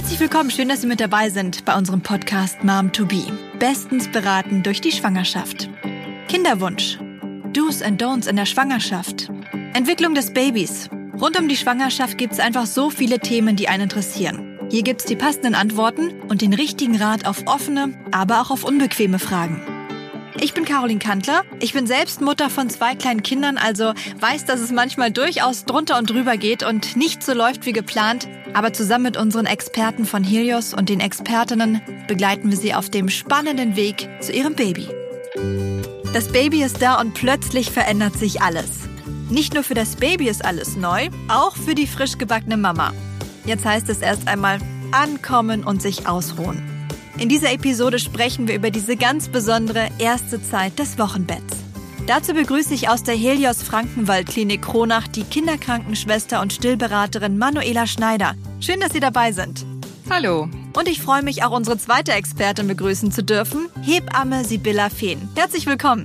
Herzlich willkommen, schön, dass Sie mit dabei sind bei unserem Podcast Mom to Be. Bestens beraten durch die Schwangerschaft. Kinderwunsch. Do's and Don'ts in der Schwangerschaft. Entwicklung des Babys. Rund um die Schwangerschaft gibt es einfach so viele Themen, die einen interessieren. Hier gibt's die passenden Antworten und den richtigen Rat auf offene, aber auch auf unbequeme Fragen. Ich bin Caroline Kantler. Ich bin selbst Mutter von zwei kleinen Kindern, also weiß, dass es manchmal durchaus drunter und drüber geht und nicht so läuft wie geplant. Aber zusammen mit unseren Experten von Helios und den Expertinnen begleiten wir sie auf dem spannenden Weg zu ihrem Baby. Das Baby ist da und plötzlich verändert sich alles. Nicht nur für das Baby ist alles neu, auch für die frisch gebackene Mama. Jetzt heißt es erst einmal ankommen und sich ausruhen. In dieser Episode sprechen wir über diese ganz besondere erste Zeit des Wochenbetts. Dazu begrüße ich aus der Helios Frankenwald Klinik Kronach die Kinderkrankenschwester und Stillberaterin Manuela Schneider. Schön, dass Sie dabei sind. Hallo. Und ich freue mich, auch unsere zweite Expertin begrüßen zu dürfen, Hebamme Sibylla Fehn. Herzlich willkommen.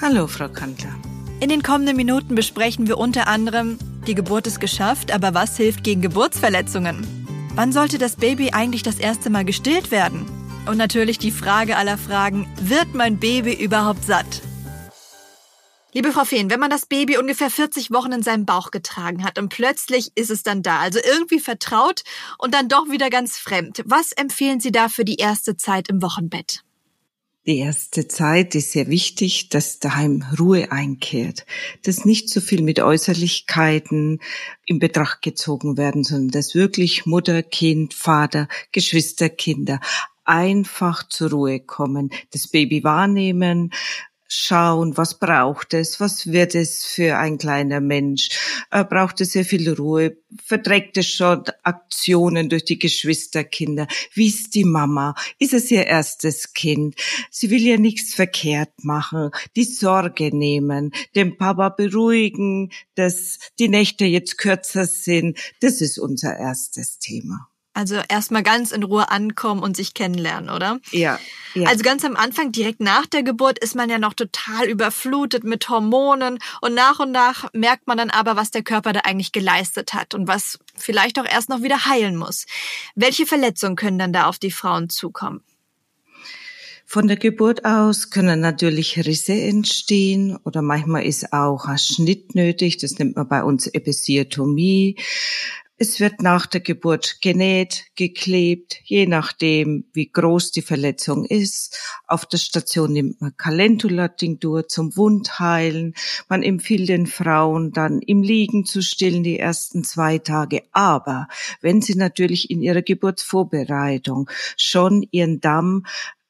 Hallo, Frau Kantler. In den kommenden Minuten besprechen wir unter anderem, die Geburt ist geschafft, aber was hilft gegen Geburtsverletzungen? Wann sollte das Baby eigentlich das erste Mal gestillt werden? Und natürlich die Frage aller Fragen, wird mein Baby überhaupt satt? Liebe Frau Fehn, wenn man das Baby ungefähr 40 Wochen in seinem Bauch getragen hat und plötzlich ist es dann da, also irgendwie vertraut und dann doch wieder ganz fremd, was empfehlen Sie da für die erste Zeit im Wochenbett? Die erste Zeit ist sehr wichtig, dass daheim Ruhe einkehrt, dass nicht so viel mit Äußerlichkeiten in Betracht gezogen werden, sondern dass wirklich Mutter, Kind, Vater, Geschwister, Kinder einfach zur Ruhe kommen, das Baby wahrnehmen, schauen, was braucht es, was wird es für ein kleiner Mensch, äh, braucht es sehr viel Ruhe, verträgt es schon Aktionen durch die Geschwisterkinder, wie ist die Mama, ist es ihr erstes Kind, sie will ja nichts verkehrt machen, die Sorge nehmen, den Papa beruhigen, dass die Nächte jetzt kürzer sind, das ist unser erstes Thema. Also erstmal ganz in Ruhe ankommen und sich kennenlernen, oder? Ja, ja. Also ganz am Anfang, direkt nach der Geburt, ist man ja noch total überflutet mit Hormonen und nach und nach merkt man dann aber, was der Körper da eigentlich geleistet hat und was vielleicht auch erst noch wieder heilen muss. Welche Verletzungen können dann da auf die Frauen zukommen? Von der Geburt aus können natürlich Risse entstehen oder manchmal ist auch ein Schnitt nötig. Das nennt man bei uns Episiotomie. Es wird nach der Geburt genäht, geklebt, je nachdem, wie groß die Verletzung ist. Auf der Station nimmt man Calendula-Tinktur zum Wundheilen. Man empfiehlt den Frauen dann im Liegen zu stillen die ersten zwei Tage. Aber wenn sie natürlich in ihrer Geburtsvorbereitung schon ihren Damm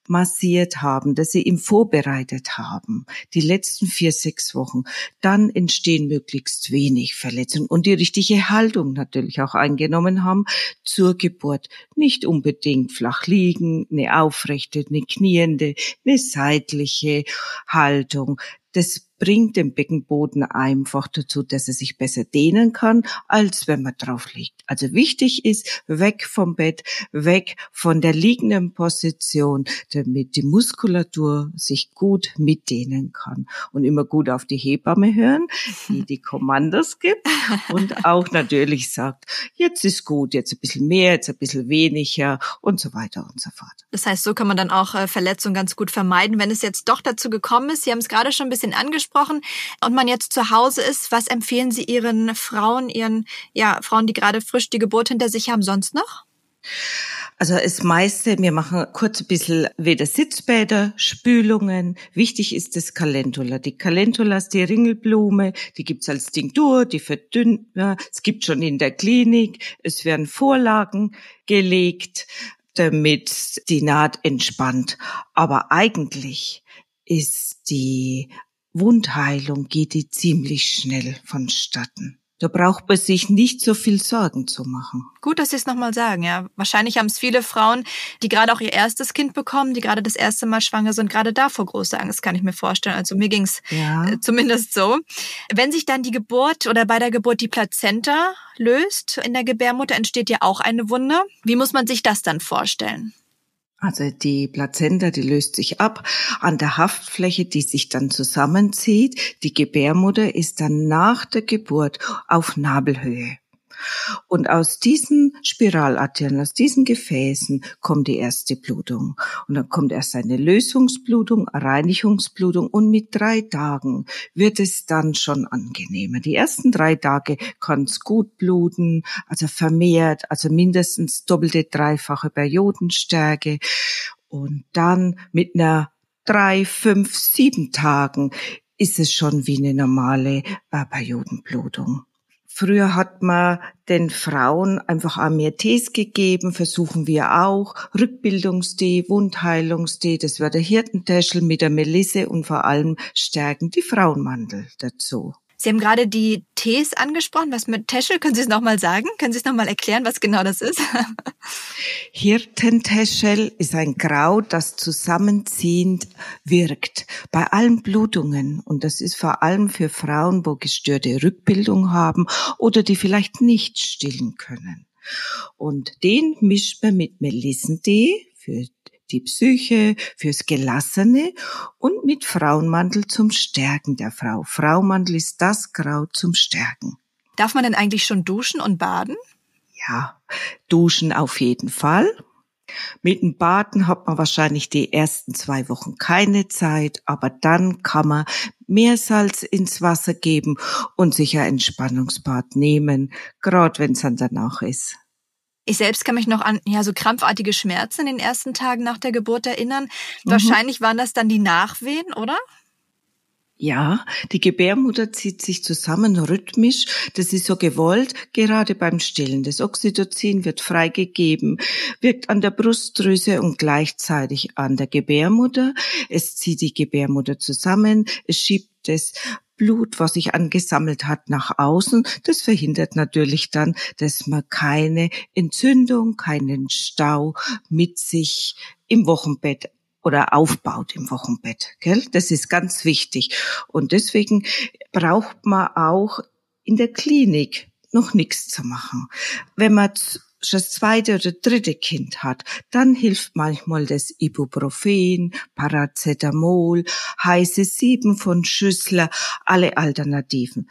massiert haben, dass sie ihm vorbereitet haben, die letzten vier, sechs Wochen, dann entstehen möglichst wenig Verletzungen und die richtige Haltung natürlich auch eingenommen haben zur Geburt. Nicht unbedingt flach liegen, eine aufrechte, eine kniende, eine seitliche Haltung. Das bringt den Beckenboden einfach dazu, dass er sich besser dehnen kann, als wenn man drauf liegt. Also wichtig ist, weg vom Bett, weg von der liegenden Position, damit die Muskulatur sich gut mitdehnen kann. Und immer gut auf die Hebamme hören, die die Kommandos gibt und auch natürlich sagt, jetzt ist gut, jetzt ein bisschen mehr, jetzt ein bisschen weniger und so weiter und so fort. Das heißt, so kann man dann auch äh, Verletzungen ganz gut vermeiden. Wenn es jetzt doch dazu gekommen ist, Sie haben es gerade schon ein bisschen angesprochen, und man jetzt zu Hause ist, was empfehlen Sie Ihren Frauen, Ihren ja, Frauen, die gerade frisch die Geburt hinter sich haben, sonst noch? Also das meiste, wir machen kurz ein bisschen weder Sitzbäder, Spülungen. Wichtig ist das Calendula. Die Calendula ist die Ringelblume, die gibt's als Tinktur, die verdünnt. Es gibt schon in der Klinik. Es werden Vorlagen gelegt, damit die Naht entspannt. Aber eigentlich ist die Wundheilung geht die ziemlich schnell vonstatten. Da braucht man sich nicht so viel Sorgen zu machen. Gut, dass Sie es nochmal sagen, ja. Wahrscheinlich haben es viele Frauen, die gerade auch ihr erstes Kind bekommen, die gerade das erste Mal schwanger sind, gerade davor große Angst, kann ich mir vorstellen. Also mir ging's ja. Äh, zumindest so. Wenn sich dann die Geburt oder bei der Geburt die Plazenta löst in der Gebärmutter, entsteht ja auch eine Wunde. Wie muss man sich das dann vorstellen? Also die Plazenta, die löst sich ab an der Haftfläche, die sich dann zusammenzieht. Die Gebärmutter ist dann nach der Geburt auf Nabelhöhe. Und aus diesen Spiralarterien, aus diesen Gefäßen kommt die erste Blutung. Und dann kommt erst eine Lösungsblutung, Reinigungsblutung und mit drei Tagen wird es dann schon angenehmer. Die ersten drei Tage kann es gut bluten, also vermehrt, also mindestens doppelte, dreifache Periodenstärke. Und dann mit einer drei, fünf, sieben Tagen ist es schon wie eine normale äh, Periodenblutung. Früher hat man den Frauen einfach auch mehr Tees gegeben, versuchen wir auch. Rückbildungstee, Wundheilungstee, das war der Hirtentäschel mit der Melisse und vor allem stärken die Frauenmandel dazu. Sie haben gerade die Tees angesprochen. Was mit Teschel? Können Sie es nochmal sagen? Können Sie es nochmal erklären, was genau das ist? Hirtenteschel ist ein Kraut, das zusammenziehend wirkt. Bei allen Blutungen. Und das ist vor allem für Frauen, wo gestörte Rückbildung haben oder die vielleicht nicht stillen können. Und den mischt man mit Melissentee für die Psyche, fürs Gelassene und mit Frauenmantel zum Stärken der Frau. Frauenmantel ist das Kraut zum Stärken. Darf man denn eigentlich schon duschen und baden? Ja, duschen auf jeden Fall. Mit dem Baden hat man wahrscheinlich die ersten zwei Wochen keine Zeit, aber dann kann man Meersalz ins Wasser geben und sich ein Entspannungsbad nehmen, gerade wenn es dann danach ist. Ich selbst kann mich noch an ja so krampfartige Schmerzen in den ersten Tagen nach der Geburt erinnern. Mhm. Wahrscheinlich waren das dann die Nachwehen, oder? Ja, die Gebärmutter zieht sich zusammen rhythmisch. Das ist so gewollt, gerade beim Stillen. Das Oxytocin wird freigegeben, wirkt an der Brustdrüse und gleichzeitig an der Gebärmutter. Es zieht die Gebärmutter zusammen, es schiebt das Blut, was sich angesammelt hat, nach außen. Das verhindert natürlich dann, dass man keine Entzündung, keinen Stau mit sich im Wochenbett oder aufbaut im Wochenbett. Gell? Das ist ganz wichtig. Und deswegen braucht man auch in der Klinik noch nichts zu machen. Wenn man das zweite oder dritte Kind hat, dann hilft manchmal das Ibuprofen, Paracetamol, heiße Sieben von Schüssler, alle Alternativen.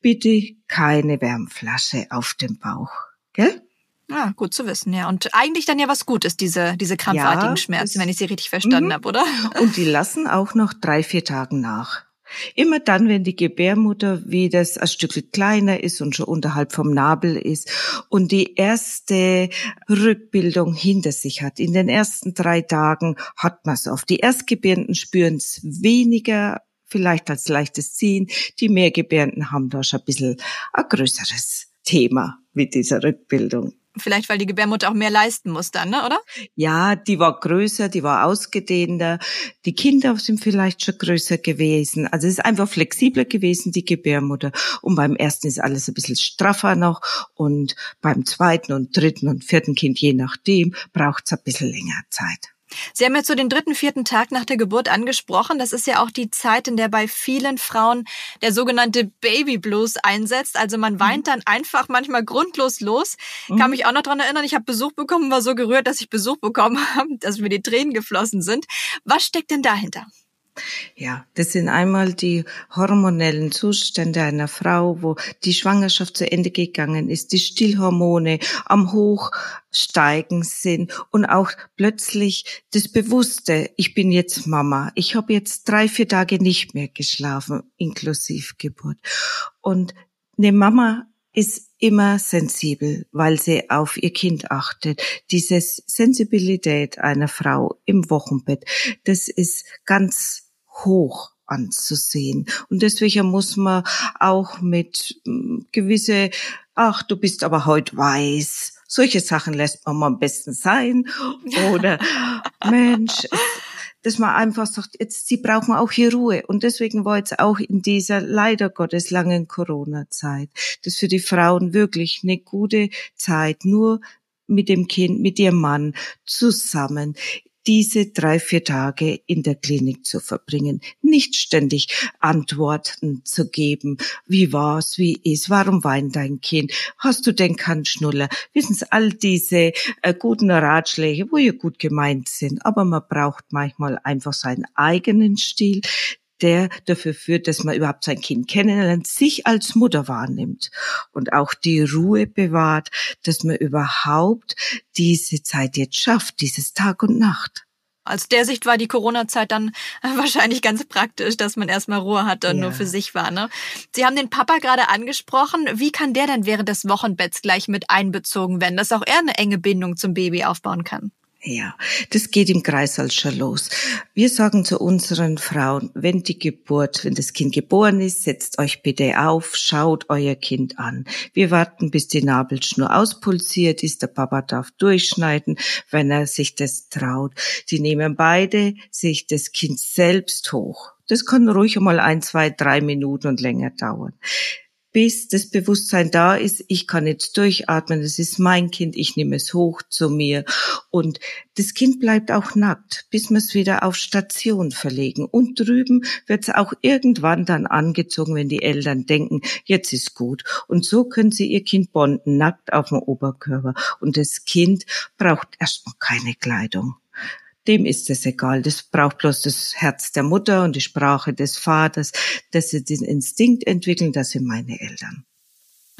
Bitte keine Wärmflasche auf dem Bauch, gell? Ah, gut zu wissen, ja. Und eigentlich dann ja was Gutes, diese, diese krampfartigen ja, Schmerzen, wenn ich sie richtig verstanden mhm. habe, oder? Und die lassen auch noch drei, vier Tagen nach. Immer dann, wenn die Gebärmutter wieder ein Stück kleiner ist und schon unterhalb vom Nabel ist und die erste Rückbildung hinter sich hat. In den ersten drei Tagen hat man es oft. Die Erstgebärenden spüren es weniger, vielleicht als leichtes Ziehen. Die Mehrgebärenden haben da schon ein bisschen ein größeres Thema mit dieser Rückbildung. Vielleicht, weil die Gebärmutter auch mehr leisten muss dann, ne, oder? Ja, die war größer, die war ausgedehnter. Die Kinder sind vielleicht schon größer gewesen. Also es ist einfach flexibler gewesen, die Gebärmutter. Und beim ersten ist alles ein bisschen straffer noch. Und beim zweiten und dritten und vierten Kind, je nachdem, braucht es ein bisschen länger Zeit. Sie haben jetzt so den dritten, vierten Tag nach der Geburt angesprochen. Das ist ja auch die Zeit, in der bei vielen Frauen der sogenannte Baby Blues einsetzt. Also man mhm. weint dann einfach manchmal grundlos los. Mhm. Kann mich auch noch dran erinnern, ich habe Besuch bekommen, war so gerührt, dass ich Besuch bekommen habe, dass mir die Tränen geflossen sind. Was steckt denn dahinter? Ja, das sind einmal die hormonellen Zustände einer Frau, wo die Schwangerschaft zu Ende gegangen ist, die Stillhormone am Hochsteigen sind und auch plötzlich das Bewusste, ich bin jetzt Mama, ich habe jetzt drei, vier Tage nicht mehr geschlafen, inklusive Geburt. Und eine Mama ist immer sensibel, weil sie auf ihr Kind achtet. Diese Sensibilität einer Frau im Wochenbett, das ist ganz hoch anzusehen. Und deswegen muss man auch mit hm, gewisse, ach, du bist aber heute weiß. Solche Sachen lässt man mal am besten sein. Oder Mensch, dass man einfach sagt, jetzt, sie brauchen auch hier Ruhe. Und deswegen war jetzt auch in dieser leider Gottes langen Corona-Zeit, das für die Frauen wirklich eine gute Zeit, nur mit dem Kind, mit ihrem Mann zusammen diese drei, vier Tage in der Klinik zu verbringen, nicht ständig Antworten zu geben. Wie war's? Wie ist? Warum weint dein Kind? Hast du denn keinen Schnuller? Wissen Sie, all diese äh, guten Ratschläge, wo ja gut gemeint sind, aber man braucht manchmal einfach seinen eigenen Stil, der dafür führt, dass man überhaupt sein Kind kennenlernt, sich als Mutter wahrnimmt und auch die Ruhe bewahrt, dass man überhaupt diese Zeit jetzt schafft, dieses Tag und Nacht. Aus der Sicht war die Corona-Zeit dann wahrscheinlich ganz praktisch, dass man erstmal Ruhe hatte und ja. nur für sich war. Ne? Sie haben den Papa gerade angesprochen. Wie kann der denn während des Wochenbetts gleich mit einbezogen werden, dass auch er eine enge Bindung zum Baby aufbauen kann? Ja, das geht im Kreißsaal schon los. Wir sagen zu unseren Frauen, wenn die Geburt, wenn das Kind geboren ist, setzt euch bitte auf, schaut euer Kind an. Wir warten, bis die Nabelschnur auspulsiert ist. Der Papa darf durchschneiden, wenn er sich das traut. Die nehmen beide sich das Kind selbst hoch. Das kann ruhig mal ein, zwei, drei Minuten und länger dauern bis das Bewusstsein da ist, ich kann jetzt durchatmen, es ist mein Kind, ich nehme es hoch zu mir. Und das Kind bleibt auch nackt, bis wir es wieder auf Station verlegen. Und drüben wird es auch irgendwann dann angezogen, wenn die Eltern denken, jetzt ist gut. Und so können sie ihr Kind bonden, nackt auf dem Oberkörper. Und das Kind braucht erstmal keine Kleidung dem ist es egal. Das braucht bloß das Herz der Mutter und die Sprache des Vaters, dass sie den Instinkt entwickeln, das sind meine Eltern.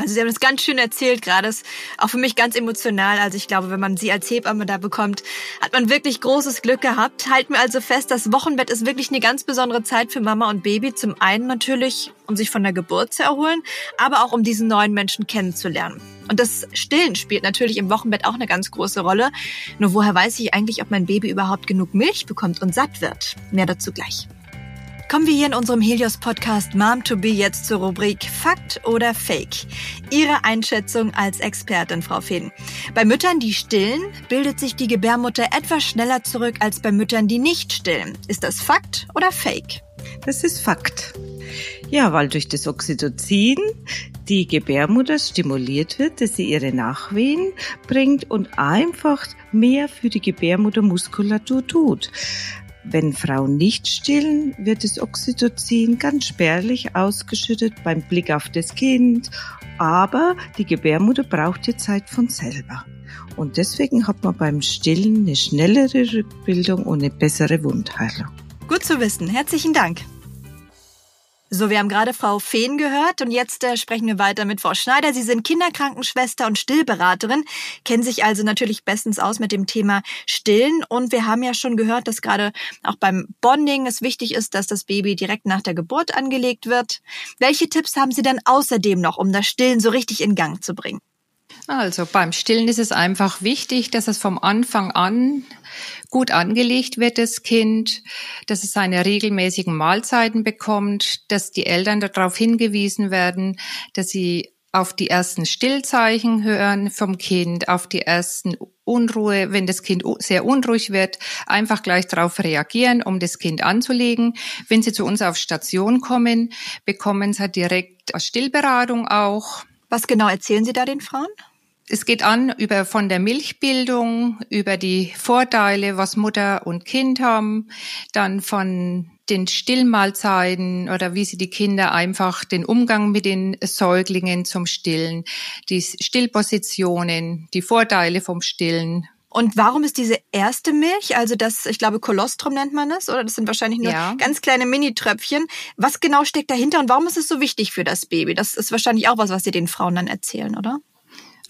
Also Sie haben das ganz schön erzählt gerade. Ist auch für mich ganz emotional. Also ich glaube, wenn man Sie als Hebamme da bekommt, hat man wirklich großes Glück gehabt. Halten wir also fest, das Wochenbett ist wirklich eine ganz besondere Zeit für Mama und Baby. Zum einen natürlich, um sich von der Geburt zu erholen, aber auch um diesen neuen Menschen kennenzulernen. Und das Stillen spielt natürlich im Wochenbett auch eine ganz große Rolle. Nur woher weiß ich eigentlich, ob mein Baby überhaupt genug Milch bekommt und satt wird? Mehr dazu gleich. Kommen wir hier in unserem Helios-Podcast Mom to Be jetzt zur Rubrik Fakt oder Fake. Ihre Einschätzung als Expertin, Frau Fehn. Bei Müttern, die stillen, bildet sich die Gebärmutter etwas schneller zurück als bei Müttern, die nicht stillen. Ist das Fakt oder Fake? Das ist Fakt. Ja, weil durch das Oxytocin die Gebärmutter stimuliert wird, dass sie ihre Nachwehen bringt und einfach mehr für die Gebärmuttermuskulatur tut. Wenn Frauen nicht stillen, wird das Oxytocin ganz spärlich ausgeschüttet beim Blick auf das Kind, aber die Gebärmutter braucht die Zeit von selber. Und deswegen hat man beim Stillen eine schnellere Rückbildung und eine bessere Wundheilung. Gut zu wissen. Herzlichen Dank. So, wir haben gerade Frau Fehn gehört und jetzt äh, sprechen wir weiter mit Frau Schneider. Sie sind Kinderkrankenschwester und Stillberaterin, kennen sich also natürlich bestens aus mit dem Thema Stillen und wir haben ja schon gehört, dass gerade auch beim Bonding es wichtig ist, dass das Baby direkt nach der Geburt angelegt wird. Welche Tipps haben Sie denn außerdem noch, um das Stillen so richtig in Gang zu bringen? Also beim Stillen ist es einfach wichtig, dass es vom Anfang an gut angelegt wird, das Kind, dass es seine regelmäßigen Mahlzeiten bekommt, dass die Eltern darauf hingewiesen werden, dass sie auf die ersten Stillzeichen hören vom Kind, auf die ersten Unruhe, wenn das Kind sehr unruhig wird, einfach gleich darauf reagieren, um das Kind anzulegen. Wenn sie zu uns auf Station kommen, bekommen sie direkt Stillberatung auch. Was genau erzählen Sie da den Frauen? Es geht an über von der Milchbildung, über die Vorteile, was Mutter und Kind haben, dann von den Stillmahlzeiten oder wie sie die Kinder einfach den Umgang mit den Säuglingen zum Stillen, die Stillpositionen, die Vorteile vom Stillen. Und warum ist diese erste Milch, also das, ich glaube, Kolostrum nennt man das, oder das sind wahrscheinlich nur ja. ganz kleine Mini-Tröpfchen. Was genau steckt dahinter und warum ist es so wichtig für das Baby? Das ist wahrscheinlich auch was, was Sie den Frauen dann erzählen, oder?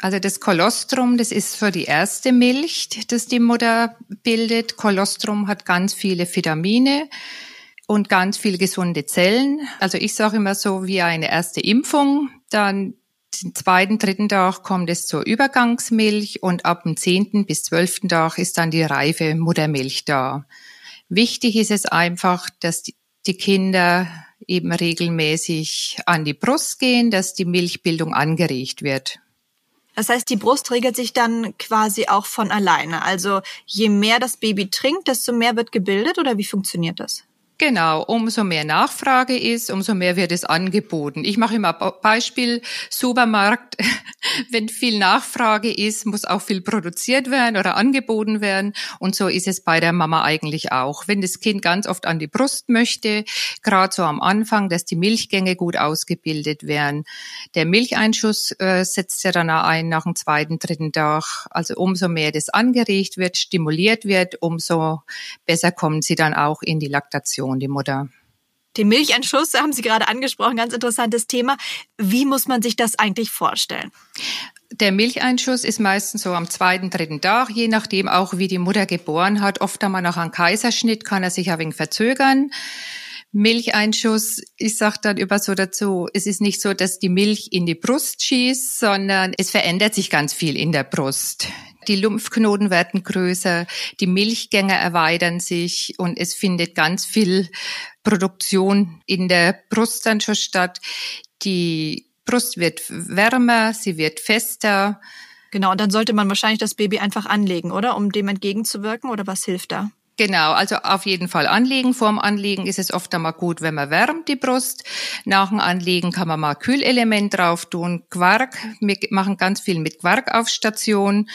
Also das Kolostrum, das ist für die erste Milch, das die Mutter bildet. Kolostrum hat ganz viele Vitamine und ganz viele gesunde Zellen. Also ich sage immer so wie eine erste Impfung. Dann den zweiten, dritten Tag kommt es zur Übergangsmilch und ab dem zehnten bis zwölften Tag ist dann die reife Muttermilch da. Wichtig ist es einfach, dass die Kinder eben regelmäßig an die Brust gehen, dass die Milchbildung angeregt wird. Das heißt, die Brust regelt sich dann quasi auch von alleine. Also je mehr das Baby trinkt, desto mehr wird gebildet oder wie funktioniert das? Genau, umso mehr Nachfrage ist, umso mehr wird es angeboten. Ich mache immer Beispiel Supermarkt. Wenn viel Nachfrage ist, muss auch viel produziert werden oder angeboten werden. Und so ist es bei der Mama eigentlich auch. Wenn das Kind ganz oft an die Brust möchte, gerade so am Anfang, dass die Milchgänge gut ausgebildet werden. Der Milcheinschuss äh, setzt ja dann auch ein nach dem zweiten, dritten Tag. Also umso mehr das angeregt wird, stimuliert wird, umso besser kommen sie dann auch in die Laktation. Situation, die Mutter. Den Milcheinschuss haben Sie gerade angesprochen, ganz interessantes Thema. Wie muss man sich das eigentlich vorstellen? Der Milcheinschuss ist meistens so am zweiten, dritten Tag, je nachdem auch, wie die Mutter geboren hat. Oft einmal nach einem Kaiserschnitt kann er sich ein wenig verzögern. Milcheinschuss, ich sage dann über so dazu, es ist nicht so, dass die Milch in die Brust schießt, sondern es verändert sich ganz viel in der Brust. Die Lymphknoten werden größer, die Milchgänge erweitern sich und es findet ganz viel Produktion in der Brust dann schon statt. Die Brust wird wärmer, sie wird fester. Genau, und dann sollte man wahrscheinlich das Baby einfach anlegen, oder? Um dem entgegenzuwirken, oder was hilft da? Genau, also auf jeden Fall anlegen. Vorm Anlegen ist es oft einmal gut, wenn man wärmt die Brust. Nach dem Anlegen kann man mal Kühlelement drauf tun. Quark, wir machen ganz viel mit Quark auf Station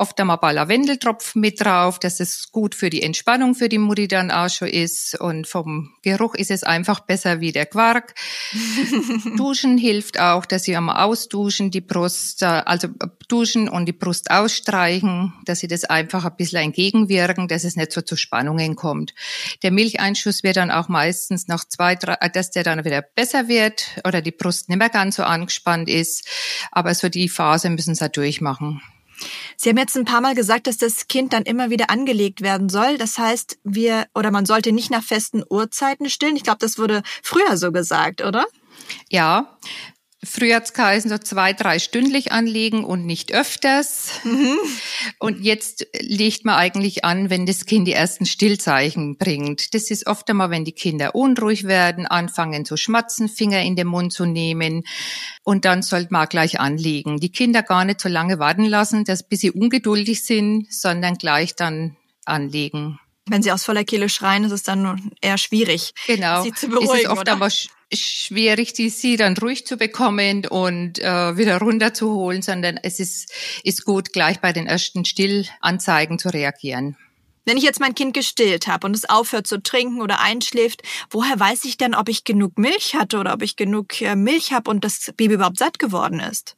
oft einmal ein paar Lavendeltropfen mit drauf, dass es gut für die Entspannung für die Mutti dann auch schon ist. Und vom Geruch ist es einfach besser wie der Quark. duschen hilft auch, dass sie einmal ausduschen, die Brust, äh, also duschen und die Brust ausstreichen, dass sie das einfach ein bisschen entgegenwirken, dass es nicht so zu Spannungen kommt. Der Milcheinschuss wird dann auch meistens nach zwei, drei, äh, dass der dann wieder besser wird oder die Brust nicht mehr ganz so angespannt ist. Aber so die Phase müssen sie durchmachen. Sie haben jetzt ein paar Mal gesagt, dass das Kind dann immer wieder angelegt werden soll. Das heißt, wir oder man sollte nicht nach festen Uhrzeiten stillen. Ich glaube, das wurde früher so gesagt, oder? Ja, Früher hat's geheißen, so zwei, drei stündlich anlegen und nicht öfters. Mhm. Und jetzt legt man eigentlich an, wenn das Kind die ersten Stillzeichen bringt. Das ist oft einmal, wenn die Kinder unruhig werden, anfangen zu schmatzen, Finger in den Mund zu nehmen. Und dann sollte man gleich anlegen. Die Kinder gar nicht so lange warten lassen, dass bis sie ungeduldig sind, sondern gleich dann anlegen. Wenn sie aus voller Kehle schreien, ist es dann eher schwierig, genau. sie zu beruhigen. Ist es oft oder? einmal schwierig, die sie dann ruhig zu bekommen und äh, wieder runterzuholen, sondern es ist, ist gut, gleich bei den ersten Stillanzeigen zu reagieren. Wenn ich jetzt mein Kind gestillt habe und es aufhört zu trinken oder einschläft, woher weiß ich denn, ob ich genug Milch hatte oder ob ich genug äh, Milch habe und das Baby überhaupt satt geworden ist?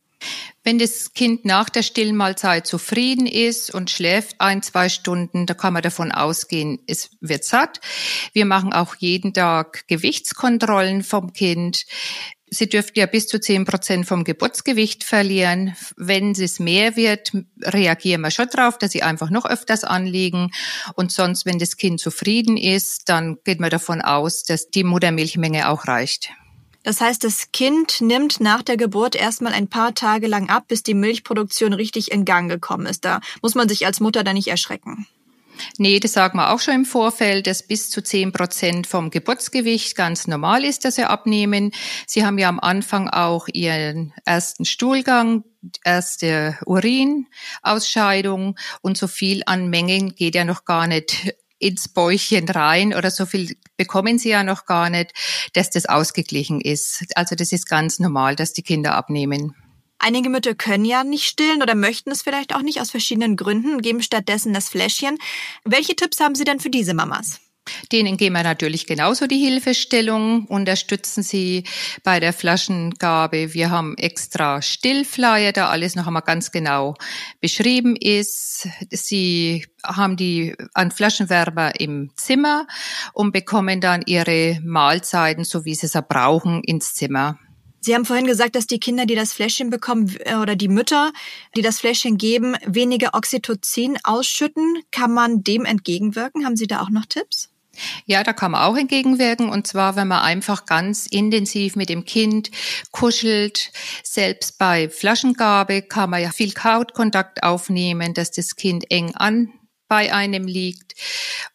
Wenn das Kind nach der Stillmahlzeit zufrieden ist und schläft ein, zwei Stunden, da kann man davon ausgehen, es wird satt. Wir machen auch jeden Tag Gewichtskontrollen vom Kind. Sie dürfte ja bis zu zehn Prozent vom Geburtsgewicht verlieren. Wenn es mehr wird, reagieren wir schon drauf, dass sie einfach noch öfters anlegen. Und sonst, wenn das Kind zufrieden ist, dann geht man davon aus, dass die Muttermilchmenge auch reicht. Das heißt, das Kind nimmt nach der Geburt erstmal ein paar Tage lang ab, bis die Milchproduktion richtig in Gang gekommen ist. Da muss man sich als Mutter da nicht erschrecken. Nee, das sagen wir auch schon im Vorfeld, dass bis zu zehn Prozent vom Geburtsgewicht ganz normal ist, dass sie abnehmen. Sie haben ja am Anfang auch ihren ersten Stuhlgang, erste Urinausscheidung und so viel an Mengen geht ja noch gar nicht ins Bäuchchen rein oder so viel bekommen sie ja noch gar nicht, dass das ausgeglichen ist. Also das ist ganz normal, dass die Kinder abnehmen. Einige Mütter können ja nicht stillen oder möchten es vielleicht auch nicht aus verschiedenen Gründen, geben stattdessen das Fläschchen. Welche Tipps haben Sie denn für diese Mamas? Denen geben wir natürlich genauso die Hilfestellung, unterstützen sie bei der Flaschengabe. Wir haben extra Stillflyer, da alles noch einmal ganz genau beschrieben ist. Sie haben die an Flaschenwärmer im Zimmer und bekommen dann ihre Mahlzeiten, so wie sie es brauchen, ins Zimmer. Sie haben vorhin gesagt, dass die Kinder, die das Fläschchen bekommen, äh, oder die Mütter, die das Fläschchen geben, weniger Oxytocin ausschütten. Kann man dem entgegenwirken? Haben Sie da auch noch Tipps? Ja, da kann man auch entgegenwirken. Und zwar, wenn man einfach ganz intensiv mit dem Kind kuschelt. Selbst bei Flaschengabe kann man ja viel Hautkontakt aufnehmen, dass das Kind eng an bei einem liegt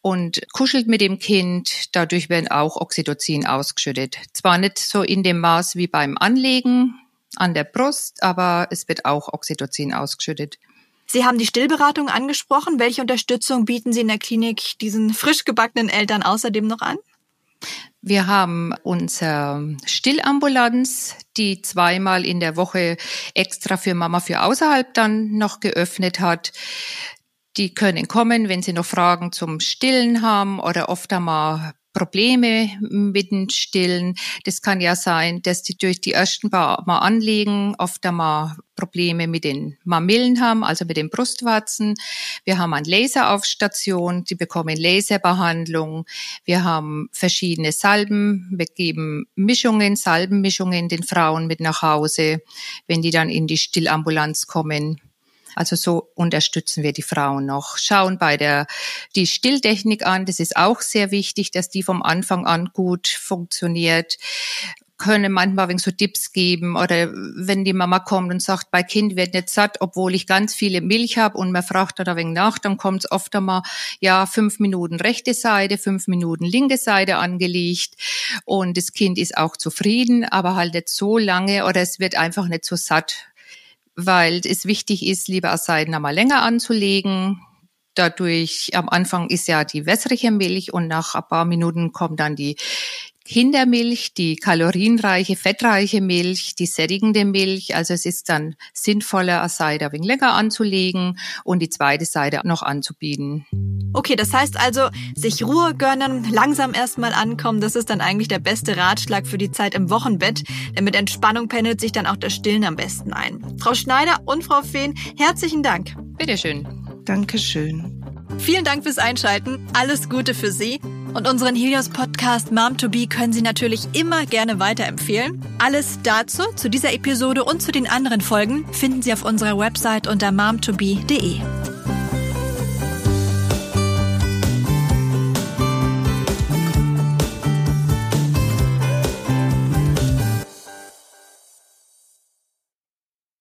und kuschelt mit dem Kind. Dadurch werden auch Oxytocin ausgeschüttet. Zwar nicht so in dem Maß wie beim Anlegen an der Brust, aber es wird auch Oxytocin ausgeschüttet. Sie haben die Stillberatung angesprochen. Welche Unterstützung bieten Sie in der Klinik diesen frisch gebackenen Eltern außerdem noch an? Wir haben unsere Stillambulanz, die zweimal in der Woche extra für Mama für außerhalb dann noch geöffnet hat. Die können kommen, wenn sie noch Fragen zum Stillen haben oder oft einmal Probleme mit dem Stillen. Das kann ja sein, dass die durch die ersten paar Mal anlegen, oft einmal Probleme mit den Mamillen haben, also mit den Brustwarzen. Wir haben eine Laseraufstation, die bekommen Laserbehandlung. Wir haben verschiedene Salben. Wir geben Mischungen, Salbenmischungen den Frauen mit nach Hause, wenn die dann in die Stillambulanz kommen. Also so unterstützen wir die Frauen noch. Schauen bei der die Stilltechnik an. Das ist auch sehr wichtig, dass die vom Anfang an gut funktioniert können manchmal wegen so Tipps geben oder wenn die Mama kommt und sagt, bei Kind wird nicht satt, obwohl ich ganz viele Milch habe und man fragt da wegen nach, dann kommt es oft einmal, ja, fünf Minuten rechte Seite, fünf Minuten linke Seite angelegt und das Kind ist auch zufrieden, aber halt nicht so lange oder es wird einfach nicht so satt weil es wichtig ist, lieber Seiden einmal länger anzulegen. Dadurch, am Anfang ist ja die wässrige Milch und nach ein paar Minuten kommt dann die Kindermilch, die kalorienreiche, fettreiche Milch, die sättigende Milch. Also es ist dann sinnvoller, eine Seite ein wenig länger anzulegen und die zweite Seite noch anzubieten. Okay, das heißt also, sich Ruhe gönnen, langsam erstmal ankommen, das ist dann eigentlich der beste Ratschlag für die Zeit im Wochenbett. Denn mit Entspannung pendelt sich dann auch das Stillen am besten ein. Frau Schneider und Frau Fehn, herzlichen Dank. Bitteschön. Dankeschön. Vielen Dank fürs Einschalten. Alles Gute für Sie. Und unseren Helios Podcast Mom to Be können Sie natürlich immer gerne weiterempfehlen. Alles dazu, zu dieser Episode und zu den anderen Folgen finden Sie auf unserer Website unter momtobe.de.